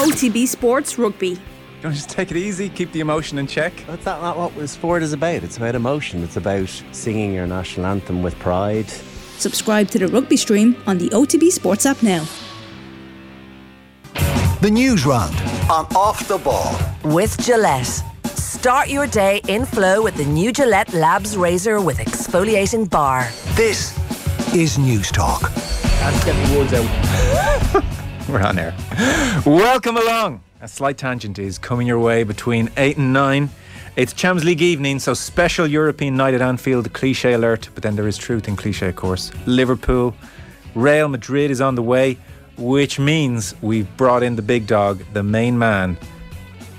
OTB Sports Rugby. Don't just take it easy, keep the emotion in check. That's not, not what sport is about. It's about emotion. It's about singing your national anthem with pride. Subscribe to the rugby stream on the OTB Sports app now. The news round on Off the Ball. With Gillette. Start your day in flow with the new Gillette Labs Razor with exfoliating bar. This is News Talk. And get the woods out. We're on air. Welcome along. A slight tangent is coming your way between 8 and 9. It's Champions League evening, so special European night at Anfield, cliche alert, but then there is truth in cliche, of course. Liverpool, Real Madrid is on the way, which means we've brought in the big dog, the main man.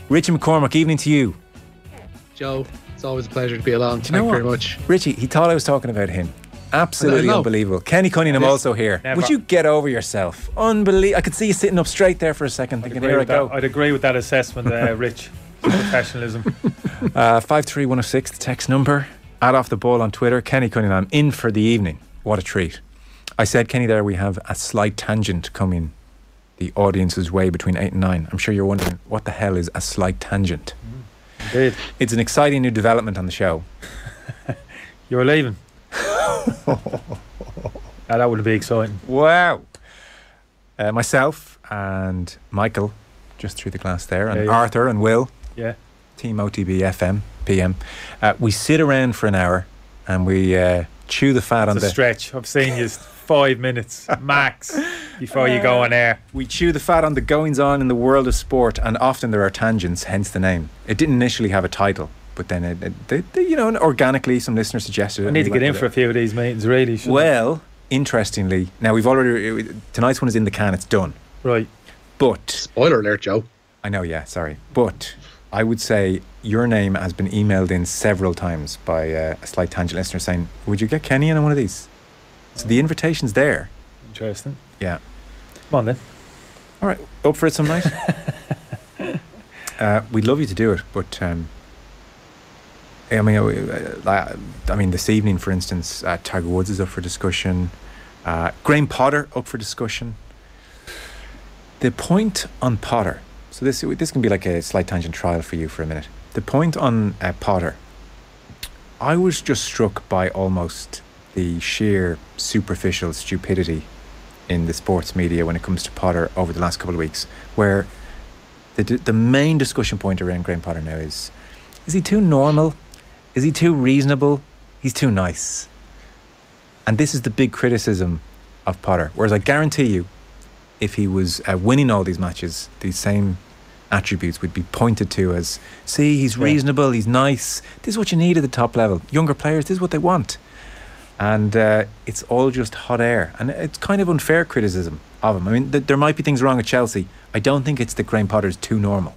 Richie McCormack, evening to you. Joe, it's always a pleasure to be along. Do you Thank you very much. Richie, he thought I was talking about him. Absolutely unbelievable. Kenny Cunningham also here. Never. Would you get over yourself? Unbelievable. I could see you sitting up straight there for a second thinking, here I with that. go. I'd agree with that assessment, uh, Rich. Professionalism. Uh, 53106, the text number. Add off the ball on Twitter. Kenny Cunningham in for the evening. What a treat. I said, Kenny, there we have a slight tangent coming the audience's way between 8 and 9. I'm sure you're wondering, what the hell is a slight tangent? Indeed. It's an exciting new development on the show. You're leaving. Ah, that would be exciting. Wow. Uh, myself and Michael, just through the glass there, and Yeah, yeah. Arthur and Will, Yeah. Team OTB FM, PM. Uh, we sit around for an hour and we uh, chew the fat on It's a the. stretch. I've seen you five minutes max before you go on air. We chew the fat on the goings on in the world of sport, and often there are tangents, hence the name. It didn't initially have a title, but then it, it they, they, you know, organically, some listeners suggested it. I need to get went in for a few of these meetings, really. shouldn't I? Well, interestingly, now we've already tonight's one is in the can. It's done, right. but Spoiler alert, Joe. I know, yeah, sorry, but I would say your name has been emailed in several times by uh, a slight tangent listener saying, "Would you get Kenny in on one of these?" So the invitation's there. Interesting. Yeah. Come on then. All right, up for it some night. uh, we'd love you to do it, but um, I mean, uh, uh, I mean, this evening, for instance, uh, Tiger Woods is up for discussion. Uh, Graham Potter up for discussion. The point on Potter. So this this can be like a slight tangent trial for you for a minute. The point on uh, Potter. I was just struck by almost the sheer superficial stupidity in the sports media when it comes to Potter over the last couple of weeks, where the the main discussion point around Graham Potter now is: is he too normal? Is he too reasonable? He's too nice. And this is the big criticism of Potter. Whereas I guarantee you, if he was uh, winning all these matches, these same attributes would be pointed to as: see, he's Yeah. reasonable, he's nice. This is what you need at the top level. Younger players, this is what they want and uh, it's all just hot air. And it's kind of unfair criticism of him. I mean, th- there might be things wrong at Chelsea. I don't think it's that Graham Potter's too normal.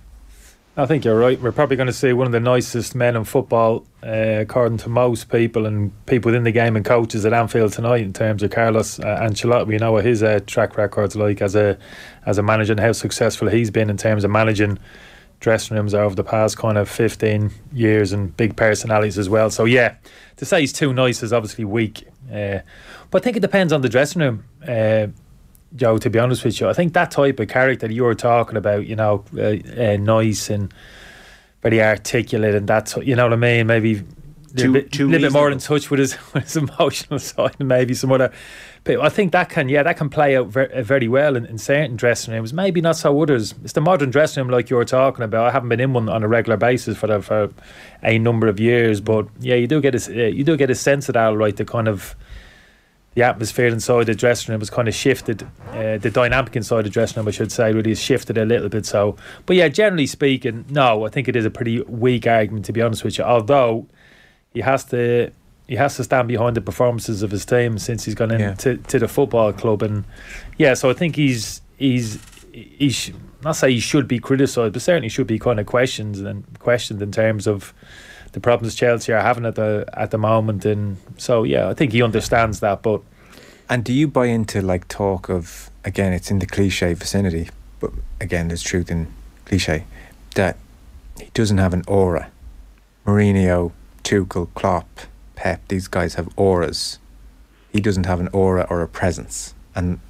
I think you're right. We're probably going to see one of the nicest men in football, uh, according to most people and people within the game and coaches at Anfield tonight. In terms of Carlos uh, Ancelotti, we know what his uh, track record's like as a as a manager and how successful he's been in terms of managing dressing rooms over the past kind of 15 years and big personalities as well. So yeah, to say he's too nice is obviously weak. Uh, but I think it depends on the dressing room. Joe, to be honest with you, I think that type of character you were talking about, you know, uh, uh, nice and very articulate, and that's you know what I mean. Maybe a Too- little bit, too little bit more in touch with his, with his emotional side, and maybe some other. But I think that can, yeah, that can play out very, very well in, in certain dressing rooms. Maybe not so others. It's the modern dressing room, like you were talking about. I haven't been in one on a regular basis for the, for a number of years, but yeah, you do get a uh, you do get a sense of that, right? The kind of the atmosphere inside the dressing room has kind of shifted. Uh, the dynamic inside the dressing room, I should say, really has shifted a little bit. So, but yeah, generally speaking, no, I think it is a pretty weak argument to be honest with you. Although he has to, he has to stand behind the performances of his team since he's gone Yeah. into to the football club, and yeah, so I think he's he's he sh- not say he should be criticised, but certainly should be kind of questioned and questioned in terms of the problems Chelsea are having at the at the moment. And so yeah, I think he understands that, but. And do you buy into like talk of again? It's in the cliche vicinity, but again, there's truth in cliche that he doesn't have an aura. Mourinho, Tuchel, Klopp, Pep, these guys have auras. He doesn't have an aura or a presence, and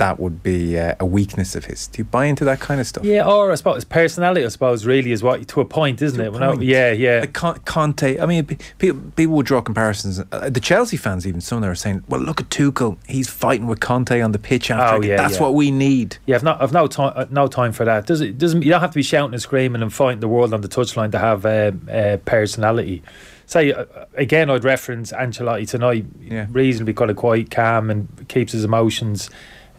that would be uh, a weakness of his. Do you buy into that kind of stuff? Yeah, or I suppose his personality, I suppose, really is what to a point, isn't To it? Point. yeah, yeah. Like Conte, I mean, people, people would draw comparisons. Uh, the Chelsea fans, even some of them are saying, "Well, look at Tuchel. He's fighting with Conte on the pitch after. Oh, yeah, That's yeah. what we need." Yeah, I've not, I've no time, uh, no time for that. Does it? Doesn't you don't have to be shouting and screaming and fighting the world on the touchline to have uh, uh, personality. Say uh, again, I'd reference Ancelotti tonight. Yeah. Reasonably kind of quite calm and keeps his emotions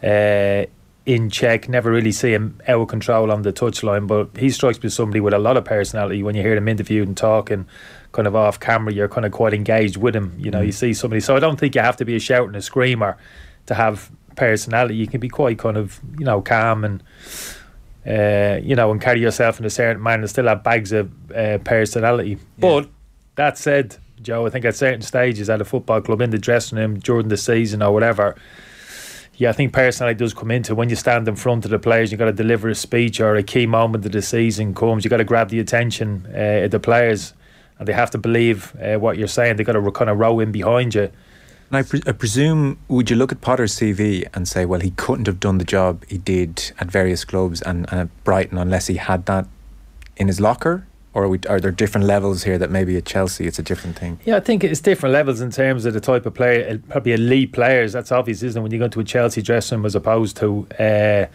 uh, in check. Never really see him out of control on the touchline, but he strikes me as somebody with a lot of personality. When you hear him interviewed and talking, kind of off camera, you're kind of quite engaged with him. You know, you see somebody. So I don't think you have to be a shout and a screamer to have personality. You can be quite kind of you know calm and. Uh, you know, and carry yourself in a certain manner and still have bags of uh, personality. But that said, Joe, I think at certain stages at a football club in the dressing room during the season or whatever, yeah, I think personality does come into when you stand in front of the players. You got to deliver a speech or a key moment of the season comes. You got to grab the attention uh, of the players, and they have to believe uh, what you're saying. They got to kind of row in behind you. And I, pre- I presume, would you look at Potter's CV and say, well, he couldn't have done the job he did at various clubs and, and at Brighton unless he had that in his locker? Or are, we, are there different levels here that maybe at Chelsea it's a different thing? Yeah, I think it's different levels in terms of the type of player, uh, probably elite players. That's obvious, isn't it? When you go into a Chelsea dressing room as opposed to uh,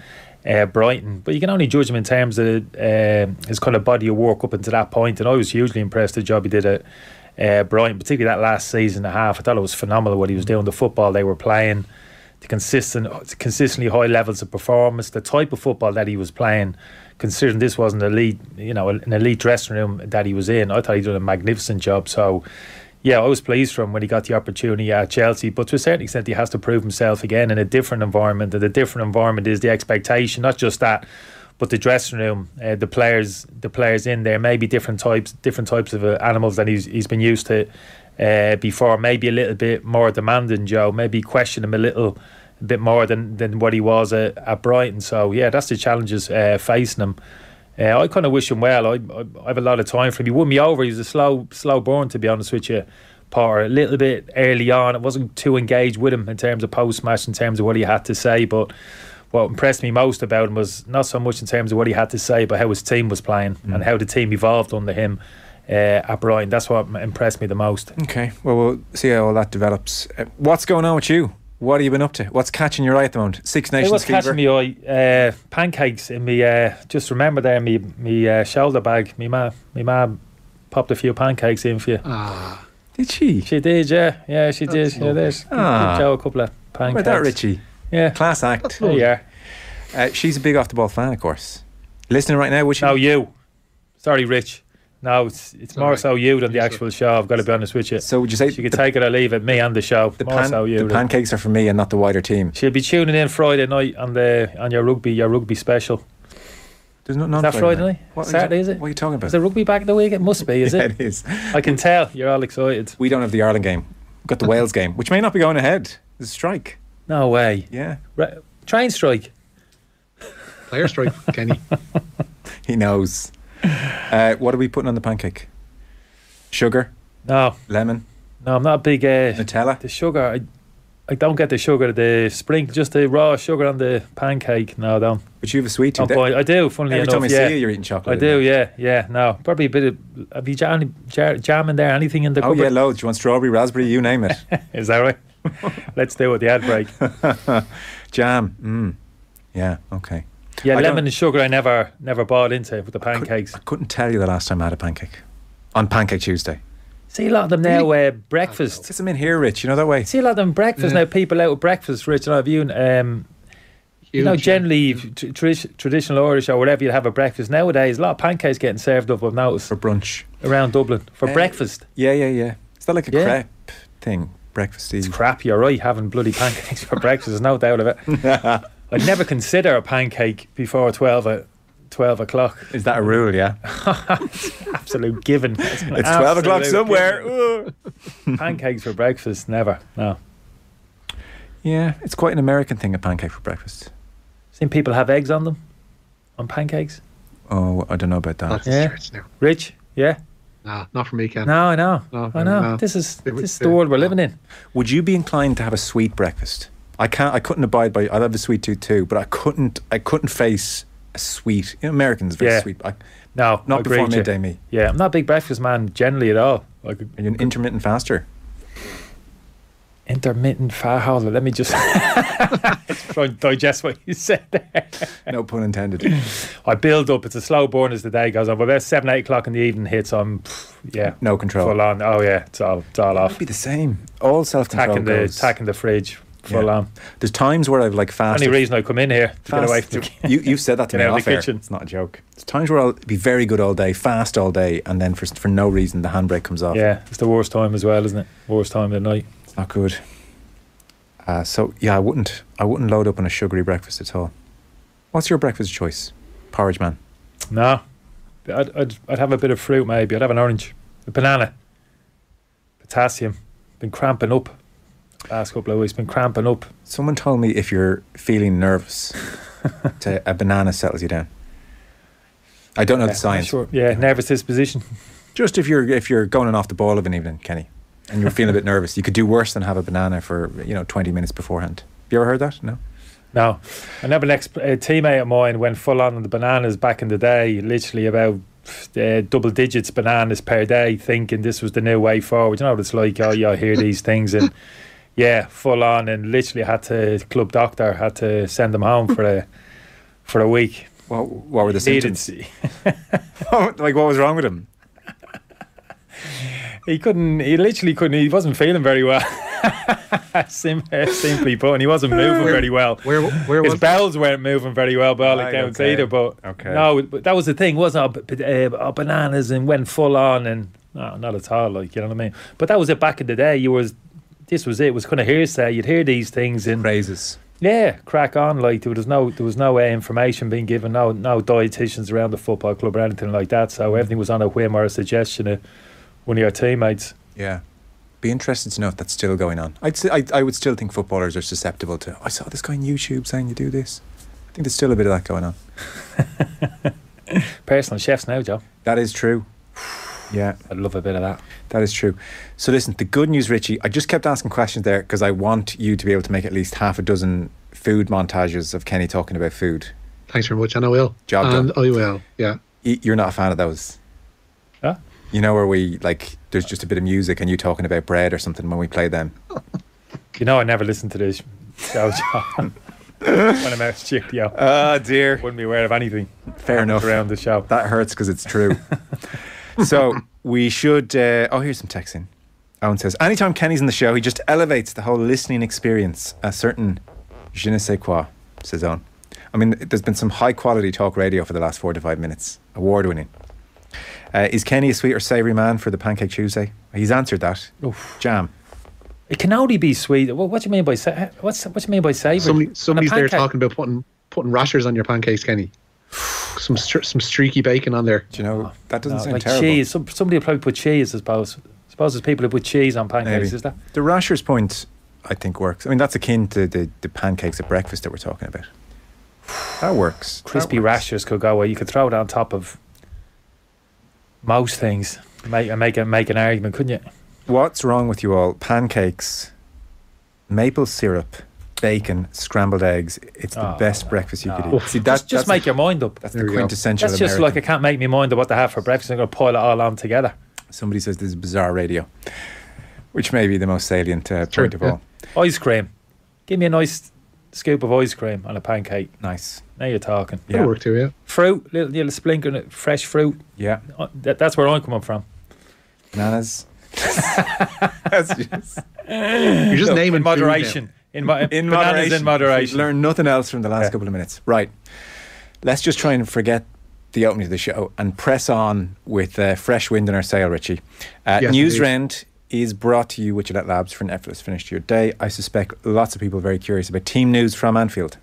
uh, Brighton. But you can only judge him in terms of uh, his kind of body of work up until that point. And I was hugely impressed the job he did at uh, Brighton, particularly that last season and a half. I thought it was phenomenal what he was doing, the football they were playing, the consistent, consistently high levels of performance, the type of football that he was playing. Considering this wasn't elite, you know, an elite dressing room that he was in, I thought he did a magnificent job. So, yeah, I was pleased for him when he got the opportunity at Chelsea. But to a certain extent, he has to prove himself again in a different environment. And the different environment is the expectation, not just that, but the dressing room, uh, the players, the players in there, maybe different types, different types of uh, animals that he's he's been used to uh, before. Maybe a little bit more demanding, Joe. Maybe question him a little a bit more than, than what he was at, at Brighton. So yeah, that's the challenges uh, facing him. Uh, I kind of wish him well. I, I I have a lot of time for him. He won me over. He was a slow slow burn, to be honest with you. Potter a little bit early on. I wasn't too engaged with him in terms of post match, in terms of what he had to say. But what impressed me most about him was not so much in terms of what he had to say, but how his team was playing and how the team evolved under him uh, at Brighton. That's what impressed me the most. Okay, well, we'll see how all that develops. Uh, what's going on with you? What have you been up to? What's catching your eye at the moment? Six Hey, Nations what's fever. catching me eye? Uh, pancakes in me. Uh, just remember there, me me uh, shoulder bag. Me ma, me ma popped a few pancakes in for you. Ah, Did she? She did, yeah, yeah, she did. That's Yeah, lovely. there's Ah. Joe a couple of pancakes. about that, Richie? Yeah, Class act. there you are. Uh, she's a big off the ball fan, of course. Listening right now, would she? No, you. Sorry, Rich. No, it's it's more alright. so you than the actual show. I've got to be honest with you. So would you say She could the, take it or leave it, me and the show. the, more pan- so you. the pancakes are for me and not the wider team? She'll be tuning in Friday night on the on your rugby your rugby special. There's no, none Is that Friday night? What are you Saturday ta- is it? What are you talking about? Is the rugby back the week? It must be, is yeah, it? it is. I can tell you're all excited. We don't have the Ireland game. We've got the Wales game, which may not be going ahead. There's a strike. No way. Yeah, Right. Train strike. player strike, Kenny. he knows. Uh, what are we putting on the pancake? Sugar, No, lemon, no, I'm not a big uh, Nutella. the sugar. I, I don't get the sugar. The sprinkle, just the raw sugar on the pancake. No, I don't. But you have a sweet tooth. buy- I do. Funnily Every enough, time I yeah. see you, you're eating chocolate. I do. Yeah, yeah. No, probably a bit of. Have you jam, jam, jam in there? Anything in the Oh cupboard? yeah, loads. You want strawberry, raspberry, you name it. Is that right? Let's do it. The ad break. Jam. Mm. Yeah. Okay. Yeah, I lemon and sugar. I never, never bought into with the pancakes. I couldn't tell you the last time I had a pancake on Pancake Tuesday. See a lot of them now. Uh, breakfast. Get them in here, Rich. You know that way. See a lot of them breakfast Yeah. now. People out with breakfast, Rich. And I've you. Um, you know, generally yeah. tr- tradi- traditional Irish or whatever you have a breakfast nowadays. A lot of pancakes getting served up. I've noticed For brunch. around Dublin for Uh, breakfast. Yeah, yeah, yeah. Is that like a Yeah. crepe thing? Breakfasty. It's crap. You're right. Having bloody pancakes for breakfast. There's no doubt of it. I'd never consider a pancake before twelve at twelve o'clock. Is that a rule? Yeah. Absolute given. It's, It's twelve o'clock absolute somewhere. given. Pancakes for breakfast. Never. No. Yeah, it's quite an American thing. A pancake for breakfast. Seen people have eggs on them, on pancakes. Oh, I don't know about that. That's Yeah. stretch now. Rich. Yeah. Nah, not for me, Ken. No, I know. No, I know. no. This is this is the world we're living in. Would you be inclined to have a sweet breakfast? I can't. I couldn't abide by. I love a sweet tooth too, but I couldn't. I couldn't face a sweet. You know, Americans very Yeah. sweet. I, No, not before with you. midday. Me. Yeah, I'm not a big breakfast man generally at all. Like Are you an intermittent faster? intermittent fat holder. Let me just try and digest what you said there. No pun intended. I build up. It's a slow burn as the day goes on. But about seven, eight o'clock in the evening hits, I'm yeah, No control. full on. Oh yeah, it's all it's all It'd off. be the same. All self control Attacking the attacking the fridge full Yeah. on. There's times where I've like fasted. Only reason I come in here to get away from the you, you've said that to me off the air. kitchen. It's not a joke. There's times where I'll be very good all day, fast all day, and then for for no reason the handbrake comes off. Yeah, it's the worst time as well, isn't it? Worst time of the night. It's not good. Uh, so yeah, I wouldn't. I wouldn't load up on a sugary breakfast at all. What's your breakfast choice? Porridge man. No, I'd, I'd I'd have a bit of fruit maybe. I'd have an orange, a banana, potassium. Been cramping up. Last couple of weeks, been cramping up. Someone told me if you're feeling nervous, to, a banana settles you down. I don't know Yeah, the science. Sure. Yeah, nervous disposition. Just if you're if you're going off the ball of an evening, Kenny, and you're feeling a bit nervous, you could do worse than have a banana for you know 20 minutes beforehand. Have you ever heard that? No. No, I never. Ex- a teammate of mine went full on on the bananas back in the day. Literally about uh, double digits bananas per day, thinking this was the new way forward. You know what it's like? Oh, yeah, I hear these things and. Yeah, full on, and literally had to club doctor had to send him home for a for a week. What what were the symptoms? like what was wrong with him? He couldn't. He literally couldn't. He wasn't feeling very well. Sim- simply put, and he wasn't moving very well. Where where His was bowels weren't moving very well by all Right, accounts okay. either. But Okay. no, but that was the thing, wasn't it? B- uh, bananas and went full on, and no, not at all. Like you know what I mean. But that was it back in the day. You was this was it. It was kind of hearsay. You'd hear these things in Praises. yeah, crack on. Like there was no there was no uh, information being given. No no dietitians around the football club or anything like that. So everything was on a whim or a suggestion of one of your teammates. Yeah. Be interested to know if that's still going on. I'd say, I, I would still think footballers are susceptible to. I saw this guy on YouTube saying you do this. I think there's still a bit of that going on. Personal chefs now, Joe. That is true. Yeah, I'd love a bit of that. that is true. So listen, the good news, Richie. I just kept asking questions there because I want you to be able to make at least half a dozen food montages of Kenny talking about food. Thanks very much, and I will. Job and done. I will. Yeah. You're not a fan of those. Huh? You know where we like there's just a bit of music and you talking about bread or something when we play them. You know, I never listened to this show, John. when I'm out of studio, Oh dear. wouldn't be aware of anything Fair enough. around the show. That hurts because it's true. so we should. Uh, oh, here's some text in. Owen says, anytime Kenny's in the show, he just elevates the whole listening experience. A certain je ne sais quoi, says Owen. I mean, there's been some high quality talk radio for the last four to five minutes, award winning. Uh, is Kenny a sweet or savoury man for the Pancake Tuesday? He's answered that. Jam. It can only be sweet. What, what do you mean by sa- what's what do you mean by savoury? Somebody, On somebody's there talking about putting putting rashers on your pancakes, Kenny. Some some streaky bacon on there. Do you know, that doesn't No, sound like terrible. cheese. Some, somebody will probably put cheese. I suppose. I suppose there's people who put cheese on pancakes. Maybe. Is that? The rashers point, I think, works. I mean, that's akin to the, the pancakes at breakfast that we're talking about. That works. That Crispy works. rashers could go away. You could throw it on top of most things. Make make a, make an argument, couldn't you? What's wrong with you all? Pancakes, maple syrup, bacon, scrambled eggs. It's the Oh, best breakfast you could no. eat. See, that, just just that's, make your mind up. that's There the quintessential That's just like American. I can't make my mind up what to have for breakfast. I'm going to pile it all on together. Somebody says this is bizarre radio, which may be the most salient uh, True, point of yeah. all. Ice cream. Give me a nice scoop of ice cream on a pancake. Nice. Now you're talking. Yeah. That'll work too, yeah. Fruit, little, little sprinkle of fresh fruit. Yeah. Uh, That, that's where I'm coming from. Bananas. That's just- You're just Look, naming in food now. moderation. In, mo- in bananas moderation. in moderation. Learn nothing else from the last Yeah. couple of minutes. Right. Let's just try and forget the opening of the show and press on with uh, fresh wind in our sail, Richie. Uh, Yes, News. Round is brought to you with Gillette Labs for an effortless finish to your day. I suspect lots of people are very curious about team news from Anfield.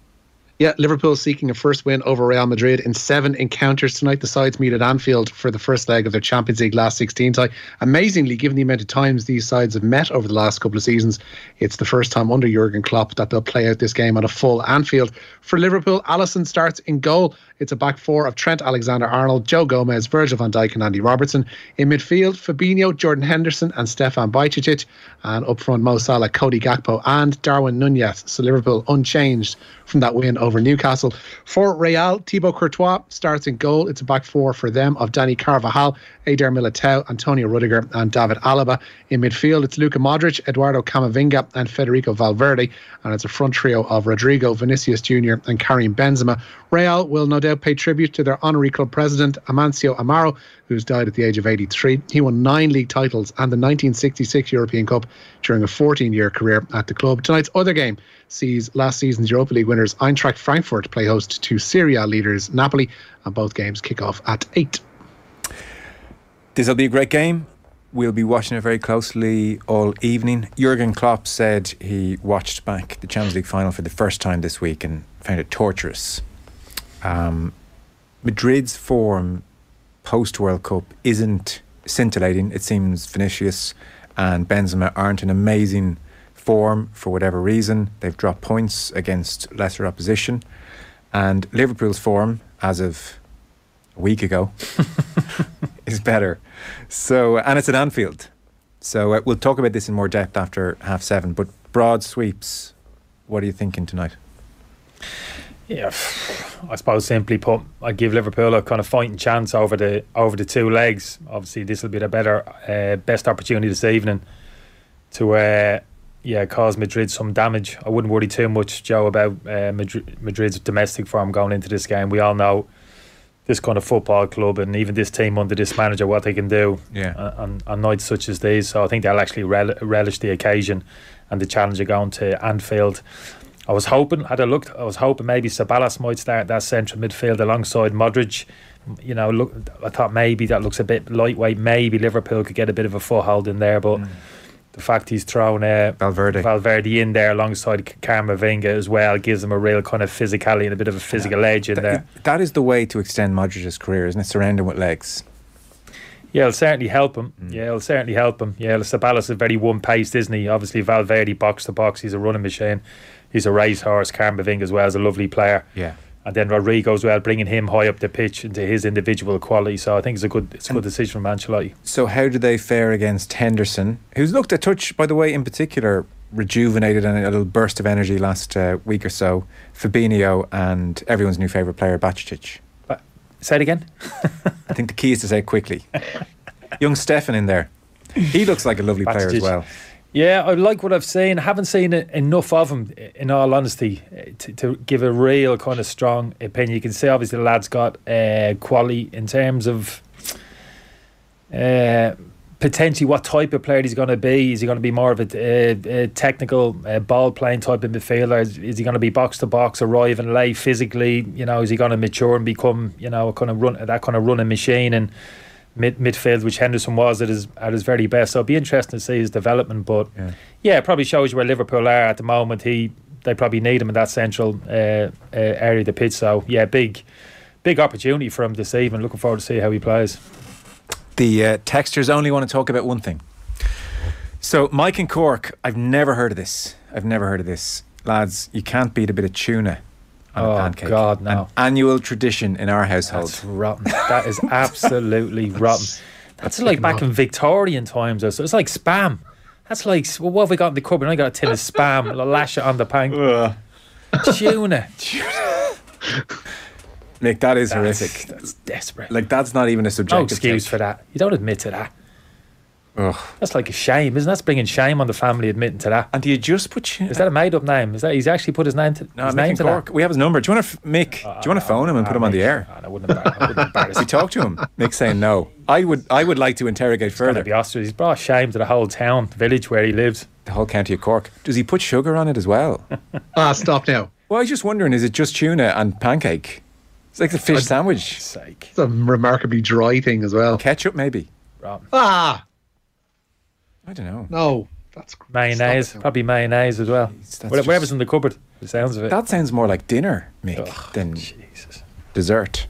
Yeah, Liverpool seeking a first win over Real Madrid in seven encounters tonight. The sides meet at Anfield for the first leg of their Champions League last 16 tie. Amazingly, given the amount of times these sides have met over the last couple of seasons, it's the first time under Jurgen Klopp that they'll play out this game on a full Anfield. For Liverpool, Alisson starts in goal. It's a back four of Trent Alexander Arnold, Joe Gomez, Virgil van Dijk, and Andy Robertson. In midfield, Fabinho, Jordan Henderson, and Stefan Bajcetic. And up front, Mo Salah, Cody Gakpo, and Darwin Nunez. So Liverpool unchanged from that win over Newcastle. For Real, Thibaut Courtois starts in goal. It's a back four for them of Dani Carvajal, Eder Militao, Antonio Rudiger, and David Alaba. In midfield, it's Luka Modric, Eduardo Camavinga, and Federico Valverde. And it's a front trio of Rodrygo, Vinicius Jr., and Karim Benzema. Real will no doubt pay tribute to their honorary club president, Amancio Amaro, who's died at the age of 83. He won nine league titles and the 1966 European Cup during a 14 year career at the club. Tonight's other game sees last season's Europa League winners Eintracht Frankfurt play host to Serie A leaders Napoli, and both games kick off at 8. This will be a great game. We'll be watching it very closely all evening. Jurgen Klopp said he watched back the Champions League final for the first time this week and found it torturous. Um, Madrid's form post World Cup isn't scintillating. It seems Vinicius and Benzema aren't in amazing form for whatever reason. They've dropped points against lesser opposition. And Liverpool's form, as of a week ago, is better. So, and it's at Anfield. So uh, we'll talk about this in more depth after half seven. But broad sweeps, what are you thinking tonight? Yeah, I suppose simply put, I give Liverpool a kind of fighting chance over the over the two legs. Obviously, this will be the better, uh, best opportunity this evening to, uh, yeah, cause Madrid some damage. I wouldn't worry too much, Joe, about uh, Madrid, Madrid's domestic form going into this game. We all know this kind of football club and even this team under this manager what they can do Yeah. on, on nights such as these. So I think they'll actually rel- relish the occasion and the challenge of going to Anfield. I was hoping, had I looked, I was hoping maybe Ceballos might start that central midfield alongside Modric. You know, look, I thought maybe that looks a bit lightweight. Maybe Liverpool could get a bit of a foothold in there, but the fact he's thrown uh, Valverde. Valverde in there alongside Camavinga as well gives him a real kind of physicality and a bit of a physical edge in there. That is the way to extend Modric's career, isn't it? Surround him with legs. Yeah, it'll certainly help him. Mm. Yeah, it'll certainly help him. Yeah, Ceballos is very one paced, isn't he? Obviously, Valverde box to box, he's a running machine. He's a racehorse. Camavinga as well is a lovely player. Yeah. And then Rodrygo as well, bringing him high up the pitch into his individual quality. So I think it's a good, it's a good decision from Ancelotti. So how do they fare against Henderson, who's looked a touch, by the way, in particular, rejuvenated and a little burst of energy last uh, week or so? Fabinho and everyone's new favourite player, Bajcetic. Say it again. I think the key is to say it quickly. Young Stefan in there. He looks like a lovely player as well. Yeah, I like what I've seen. I haven't seen enough of him, in all honesty, eh, to, to give a real kind of strong opinion. You can see obviously the lad's got uh, quality in terms of uh, potentially what type of player he's going to be. Is he going to be more of a, a, a technical ball playing type of midfielder? Is, is he going to be box to box, arrive and lay physically? You know, is he going to mature and become you know a kind of run that kind of running machine and mid midfield, which Henderson was at his at his very best. So it'll be interesting to see his development. But Yeah. yeah, it probably shows you where Liverpool are at the moment. He they probably need him in that central uh, uh, area of the pitch. So yeah, big big opportunity for him this evening. Looking forward to see how he plays. The uh, textures only want to talk about one thing. So, Mike and Cork, I've never heard of this. I've never heard of this. Lads, you can't beat a bit of tuna on Oh, a pancake. God, no. An annual tradition in our household. That's rotten. That is absolutely rotten. That's like back in Victorian times. Or so. It's like spam. That's like well, what have we got in the cupboard? I got a tin of spam. I'll lash it on the pan. Tuna. Nick, that is That's, horrific. that's desperate. Like, that's not even a subjective no excuse take. for that. You don't admit to that. Ugh. That's like a shame, isn't that? That's bringing shame on the family admitting to that. And do you just put tuna? Is that a made up name? Is that he's actually put his name to no, his Mick name to Cork. that? We have his number. Do you want to, f- Mick? do you want to phone him and put him on the air? I wouldn't embarrass. I wouldn't embarrass. We talk to him. Mick's saying no. I would. I would like to interrogate Gonna further. be ostracized. He's brought shame to the whole town, village where he lives. The whole county of Cork. Does he put sugar on it as well? Ah, stop now. well, I was just wondering. Is it just tuna and pancake? It's like the fish sandwich. Sake. It's a remarkably dry thing as well. Ketchup, maybe. Rotten. Ah, I don't know. no. That's Mayonnaise, Stop it probably mayonnaise as well. that's Whatever- just- Whatever's in the cupboard. The sounds of it. That sounds more like dinner, Mick, Ugh, than Jesus. dessert.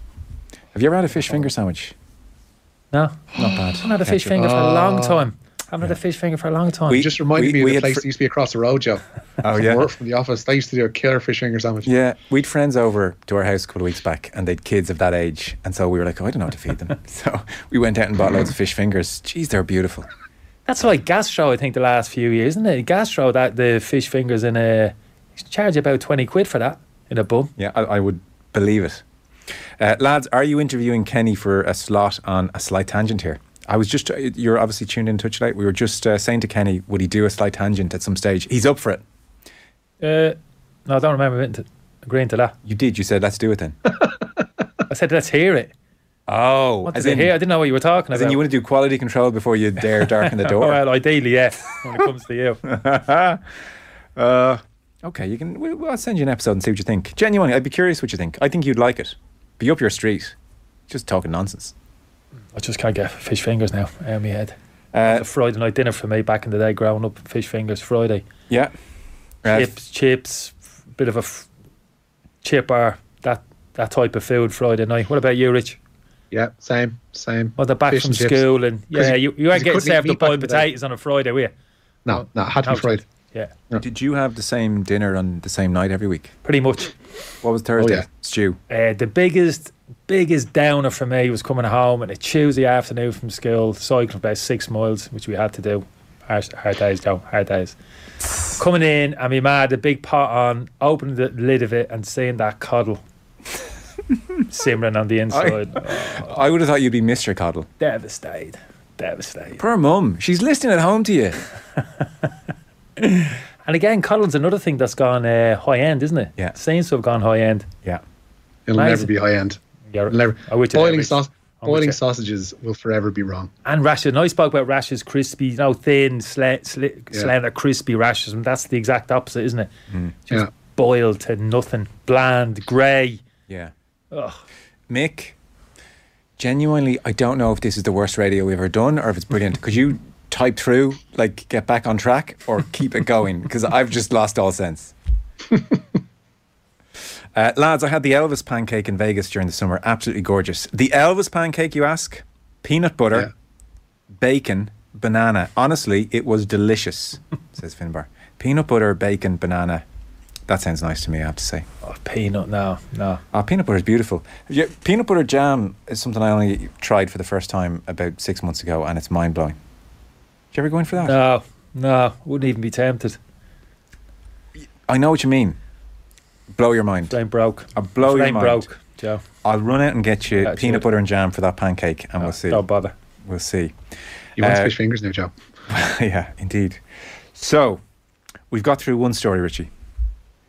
Have you ever had a fish finger sandwich? No, Not bad. I haven't had a fish finger for a long Oh. time. I haven't had a fish finger for a long time. We- It just reminded we- me of we the had place fr- that used to be across the road, Joe. Oh, From yeah. work, from the office. They used to do a killer fish finger sandwich. Yeah, we'd friends over to our house a couple of weeks back, and they'd kids of that age, and so we were like, "Oh, I don't know how to feed them." so we went out and bought loads of fish fingers. Jeez, they're beautiful. That's like gastro, I think, the last few years, isn't it? Gastro, that the fish fingers in a charge you about twenty quid for that in a bum. Yeah, I, I would believe it. Uh, lads, are you interviewing Kenny for a slot on a slight tangent here? I was just, you're obviously tuned in touch late. We were just uh, saying to Kenny, would he do a slight tangent at some stage? He's up for it. Uh, no, I don't remember agreeing to that. You did. You said, let's do it then. I said, let's hear it. Oh, What as in? I didn't know what you were talking as about. in you want to do quality control before you dare darken the door. well, ideally, yeah. When it comes to you, uh, okay, you can. We'll, I'll send you an episode and see what you think. Genuinely, I'd be curious what you think. I think you'd like it. Be up your street. Just talking nonsense. I just can't get fish fingers now out of my head. Uh, a Friday night dinner for me back in the day, growing up. Fish fingers Friday. yeah. Uh, chips, chips, bit of a f- chipper, that that type of food Friday night. What about you, Rich? Yeah, same, same. Well, they're back Fish from and chips. school, and 'Cause yeah, you- you, you 'cause ain't getting couldn't served up boiled the day. potatoes on a Friday, were you? No, no, it had to be Ouch. fried. Yeah, Did you have the same dinner on the same night every week? pretty much. What was Thursday? yeah. Stew. Uh, the biggest, biggest downer for me was coming home on a Tuesday afternoon from school, cycling about six miles, which we had to do. Hard, hard days, Joe, hard days. Coming in, and my ma had a big pot on, opening the lid of it and seeing that coddle simmering on the inside. Oh, I would have thought you'd be Mr. Coddle. devastated, devastated. Poor mum. She's listening at home to you. And again, coddle's another thing that's gone uh, high end, isn't it? Yeah. seems to have gone high end. Yeah. It'll Amazing. never be high end. Yeah, It'll never. I would you there, Boiling, Rich. saus- I'm with boiling sausages will forever be wrong. And rashes. And I spoke about rashes, crispy, you know, thin, sli- sli- Yeah. crispy rashes. And that's the exact opposite, isn't it? Just Yeah. boiled to nothing, bland, grey. Yeah. Ugh. Mick, genuinely, I don't know if this is the worst radio we've ever done or if it's brilliant. Could you type through, like, get back on track or keep it going? Because I've just lost all sense. Uh, lads, I had the Elvis pancake in Vegas during the summer. Absolutely gorgeous. The Elvis pancake, you ask? Peanut butter, Yeah. bacon, banana. Honestly, it was delicious, says Finbar. Peanut butter, bacon, banana. That sounds nice to me, I have to say. Oh, peanut, no, no. Oh, peanut butter is beautiful. Yeah, peanut butter jam is something I only tried for the first time about six months ago, and it's mind blowing. Did you ever go in for that? No, no, wouldn't even be tempted. I know what you mean. Blow your mind. Flame broke. I'll blow your mind. broke, Joe. I'll run out and get you Yeah, peanut do it. butter and jam for that pancake, and No, we'll see. Don't bother. We'll see. You want Uh, fish fingers now, Joe? yeah, indeed. So, we've got through one story, Richie.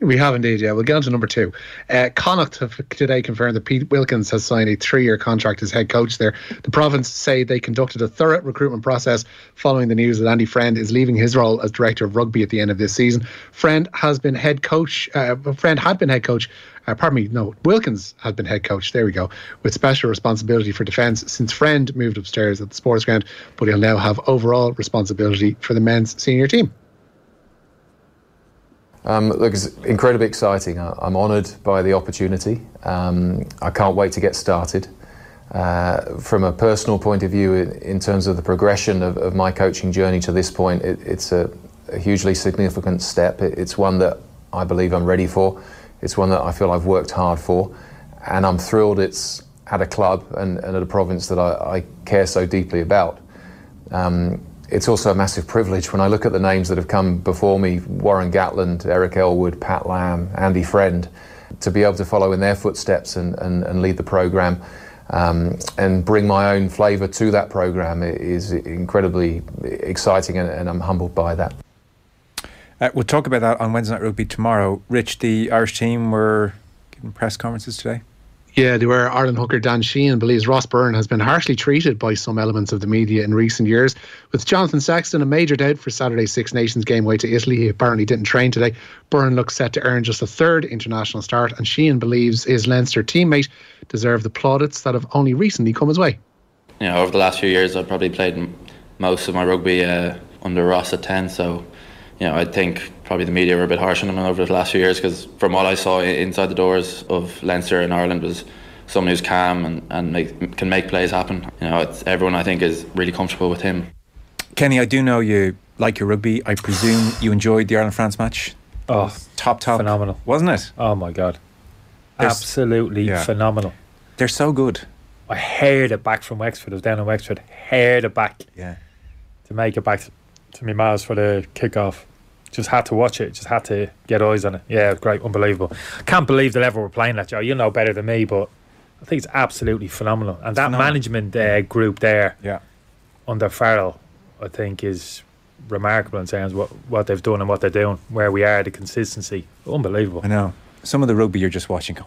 We have indeed, yeah. We'll get on to number two. Uh, Connacht have today confirmed that Pete Wilkins has signed a three year contract as head coach there. The province say they conducted a thorough recruitment process following the news that Andy Friend is leaving his role as director of rugby at the end of this season. Friend has been head coach, uh, Friend had been head coach. Uh, pardon me, no, Wilkins has been head coach. There we go, with special responsibility for defence since Friend moved upstairs at the sports ground, but he'll now have overall responsibility for the men's senior team. Um, look, it's incredibly exciting. I- I'm honoured by the opportunity. Um, I can't wait to get started. Uh, from a personal point of view, in, in terms of the progression of, of my coaching journey to this point, it, it's a, a hugely significant step. It, it's one that I believe I'm ready for. It's one that I feel I've worked hard for. And I'm thrilled it's at a club and, and at a province that I, I care so deeply about. Um, it's also a massive privilege when I look at the names that have come before me Warren Gatland, Eric Elwood, Pat Lam, Andy Friend to be able to follow in their footsteps and, and, and lead the programme um, and bring my own flavour to that programme is incredibly exciting and, and I'm humbled by that. Uh, we'll talk about that on Wednesday Night Rugby tomorrow. Rich, the Irish team were giving press conferences today. Yeah, they were. Ireland hooker Dan Sheehan believes Ross Byrne has been harshly treated by some elements of the media in recent years. With Jonathan Sexton a major doubt for Saturday's Six Nations game away to Italy, he apparently didn't train today. Byrne looks set to earn just a third international start, and Sheehan believes his Leinster teammate deserved the plaudits that have only recently come his way. you know, over the last few years, I've probably played most of my rugby uh, under Ross at 10. So, you know, I think probably the media were a bit harsh on him over the last few years because from what I saw inside the doors of Leinster in Ireland was someone who's calm and, and make, can make plays happen. You know, everyone I think is really comfortable with him. Kenny, I do know you like your rugby. I presume you enjoyed the Ireland France match. Oh, top top, phenomenal, wasn't it? Oh my god, There's, absolutely yeah. phenomenal. They're so good. I heard it back from Wexford. I was down in Wexford. Heard it back. Yeah. To make it back to me Mars for the kickoff. Just had to watch it. Just had to get eyes on it. Yeah, it great, unbelievable. Can't believe the level we're playing at, Joe. You know better than me, but I think it's absolutely phenomenal. And that phenomenal. management uh, group there, yeah, under Farrell, I think is remarkable in terms of what, what they've done and what they're doing, where we are, the consistency, unbelievable. I know some of the rugby you're just watching.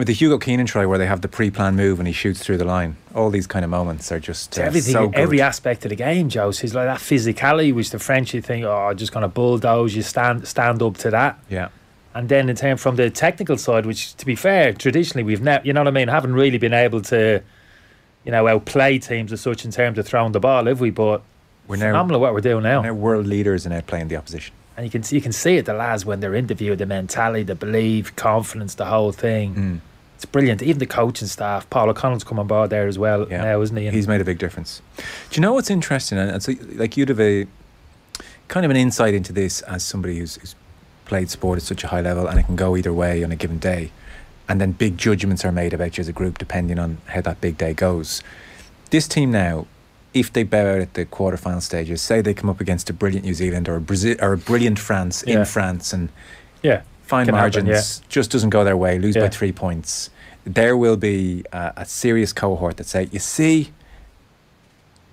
I mean, the Hugo Keenan try where they have the pre-planned move and he shoots through the line. All these kind of moments are just uh, everything, so every aspect of the game, Joe. He's like that physicality, which the French you think, oh, just kind of bulldoze. You stand stand up to that. Yeah. And then in terms from the technical side, which to be fair, traditionally we've never, you know what I mean, haven't really been able to, you know, outplay teams as such in terms of throwing the ball, have we? But we're now phenomenal what we're doing now. We're world leaders in outplaying the opposition. And you can see, you can see it the lads when they're interviewed, the mentality, the belief, confidence, the whole thing. Mm. It's brilliant. Even the coaching staff, Paul O'Connell's come on board there as well yeah. now, isn't he? And He's made a big difference. Do you know what's interesting? And so, like you'd have a kind of an insight into this as somebody who's, who's played sport at such a high level, and it can go either way on a given day. And then big judgments are made about you as a group depending on how that big day goes. This team now if they bow out at the quarterfinal stages, say they come up against a brilliant New Zealand or a Brazil or a brilliant France yeah. in France and yeah, fine margins happen, yeah. just doesn't go their way, lose yeah. by three points. There will be a, a serious cohort that say, "You see,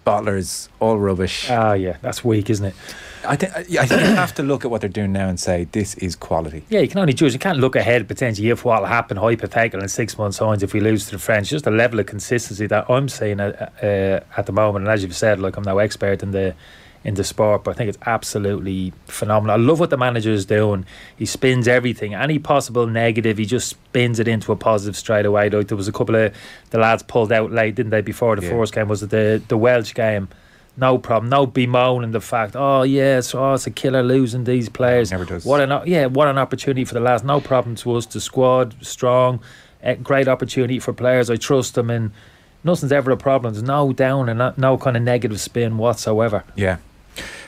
Bottler's all rubbish." Ah, yeah, that's weak, isn't it? I think I think you have to look at what they're doing now and say this is quality. Yeah, you can only judge. You can't look ahead potentially if what will happen hypothetical in six months' time if we lose to the French. Just the level of consistency that I'm seeing at, uh, at the moment, and as you've said, like I'm no expert in the in the sport, but I think it's absolutely phenomenal. I love what the manager is doing. He spins everything, any possible negative, he just spins it into a positive straight away. Like there was a couple of the lads pulled out late, didn't they? Before the yeah. first game was it the the Welsh game no problem. No bemoaning the fact. Oh yes, oh it's a killer losing these players. Never does. What an yeah, what an opportunity for the lads. No problem to us. The squad strong, eh, great opportunity for players. I trust them, and nothing's ever a problem. There's no down and no kind of negative spin whatsoever. Yeah.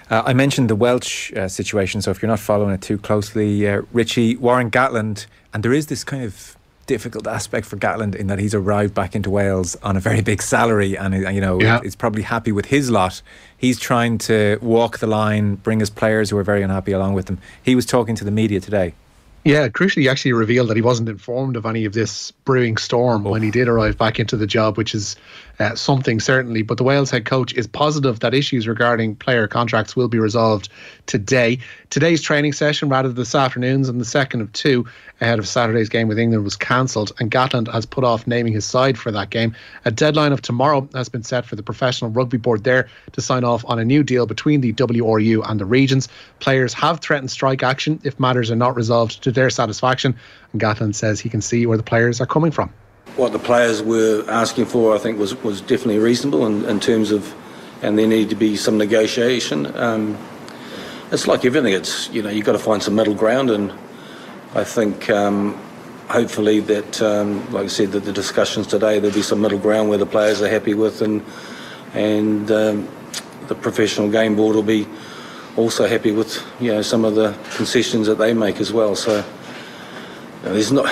Uh, I mentioned the Welsh uh, situation, so if you're not following it too closely, uh, Richie Warren Gatland, and there is this kind of difficult aspect for Gatland in that he's arrived back into Wales on a very big salary and uh, you know yeah. is probably happy with his lot. He's trying to walk the line, bring his players who are very unhappy along with him. He was talking to the media today. Yeah, crucially, he actually revealed that he wasn't informed of any of this brewing storm oh. when he did arrive back into the job, which is uh, something certainly. But the Wales head coach is positive that issues regarding player contracts will be resolved today. Today's training session, rather this afternoon's and the second of two ahead of Saturday's game with England, was cancelled, and Gatland has put off naming his side for that game. A deadline of tomorrow has been set for the Professional Rugby Board there to sign off on a new deal between the WRU and the regions. Players have threatened strike action if matters are not resolved to their satisfaction, and Gatland says he can see where the players are coming from. What the players were asking for, I think, was, was definitely reasonable in, in terms of, and there needed to be some negotiation. Um, it's like everything, it's, you know, you've got to find some middle ground, and I think um, hopefully that, um, like I said, that the discussions today, there'll be some middle ground where the players are happy with, and, and um, the professional game board will be also happy with you know some of the concessions that they make as well. So you know, there's not.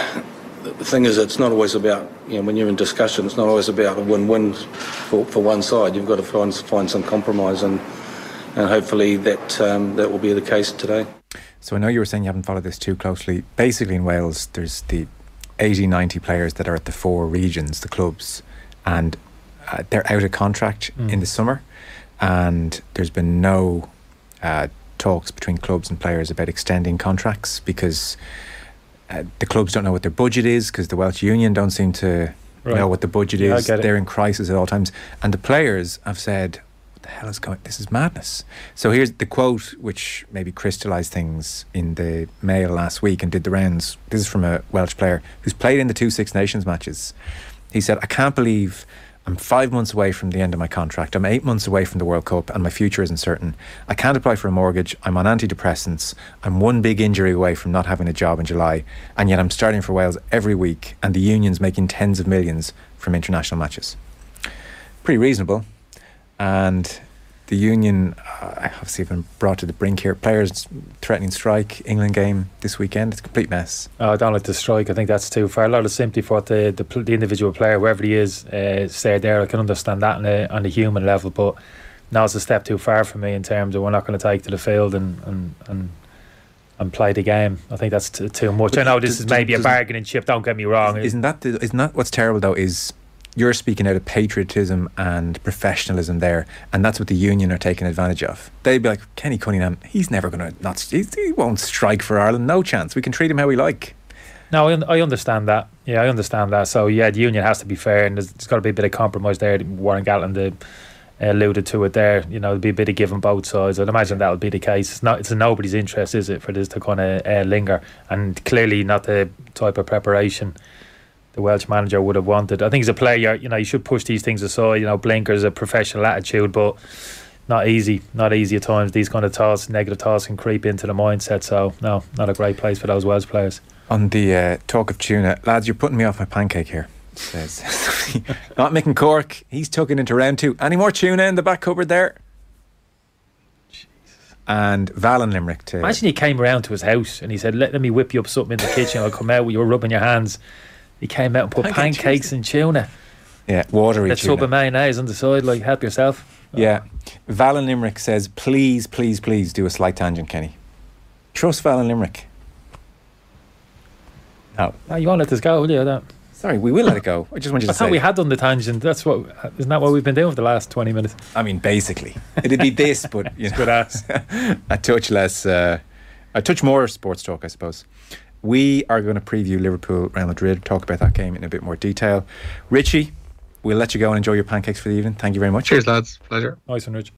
The thing is, it's not always about you know when you're in discussion. It's not always about a win-win for, for one side. You've got to find find some compromise, and and hopefully that um, that will be the case today. So I know you were saying you haven't followed this too closely. Basically, in Wales, there's the 80, 90 players that are at the four regions, the clubs, and uh, they're out of contract mm. in the summer, and there's been no uh, talks between clubs and players about extending contracts because uh, the clubs don't know what their budget is because the Welsh Union don't seem to right. know what the budget yeah, is. They're in crisis at all times, and the players have said, "What the hell is going? This is madness." So here's the quote, which maybe crystallised things in the Mail last week and did the rounds. This is from a Welsh player who's played in the two Six Nations matches. He said, "I can't believe." I'm five months away from the end of my contract. I'm eight months away from the World Cup, and my future isn't certain. I can't apply for a mortgage. I'm on antidepressants. I'm one big injury away from not having a job in July, and yet I'm starting for Wales every week, and the union's making tens of millions from international matches. Pretty reasonable. And the union uh, obviously have been brought to the brink here. Players threatening strike, England game this weekend. It's a complete mess. Oh, I don't like the strike. I think that's too far. A lot of sympathy for the, the, the individual player, whoever he is, uh, say there. I can understand that on a, on a human level, but now it's a step too far for me in terms of we're not going to take to the field and and and, and play the game. I think that's t- too much. But I know does- this is maybe a bargaining chip. Don't get me wrong. Isn't that the, isn't that what's terrible though? Is you're speaking out of patriotism and professionalism there, and that's what the union are taking advantage of. They'd be like Kenny Cunningham. He's never going to not. He won't strike for Ireland. No chance. We can treat him how we like. No, I, I understand that. Yeah, I understand that. So yeah, the union has to be fair, and there's, there's got to be a bit of compromise there. Warren Gatland alluded to it there. You know, there'll be a bit of give on both sides. I'd imagine that would be the case. It's not. It's in nobody's interest, is it, for this to kind of uh, linger? And clearly not the type of preparation the Welsh manager would have wanted. I think as a player, you know, you should push these things aside. You know, blinkers, a professional attitude, but not easy. Not easy at times. These kind of thoughts, negative thoughts, can creep into the mindset. So no, not a great place for those Welsh players. On the uh, talk of tuna, lads, you're putting me off my pancake here. Says not Mick and Cork. He's tucking into round two. Any more tuna in the back cupboard there? Jesus. And Val and Limerick to Imagine he came around to his house and he said, "Let, let me whip you up something in the kitchen. I'll come out. You were rubbing your hands." He came out and put Pancake pancakes and tuna. yeah watery A tub of tuna. mayonnaise on the side. Like, help yourself. Yeah, Val and Limerick says, please, please, please do a slight tangent, Kenny. Trust Val and Limerick. No, Oh, you won't let this go, will you? I, don't. sorry, we will let it go. I just want you I to thought say. we had done the tangent. That's what. Isn't that what we've been doing for the last twenty minutes? I mean, basically, it'd be this, but you know, Good ass. a touch less, uh, a touch more sports talk, I suppose. We are going to preview Liverpool, Real Madrid, talk about that game in a bit more detail. Richie, we'll let you go and enjoy your pancakes for the evening. Thank you very much. Cheers, lads. Pleasure. Nice one, Rich.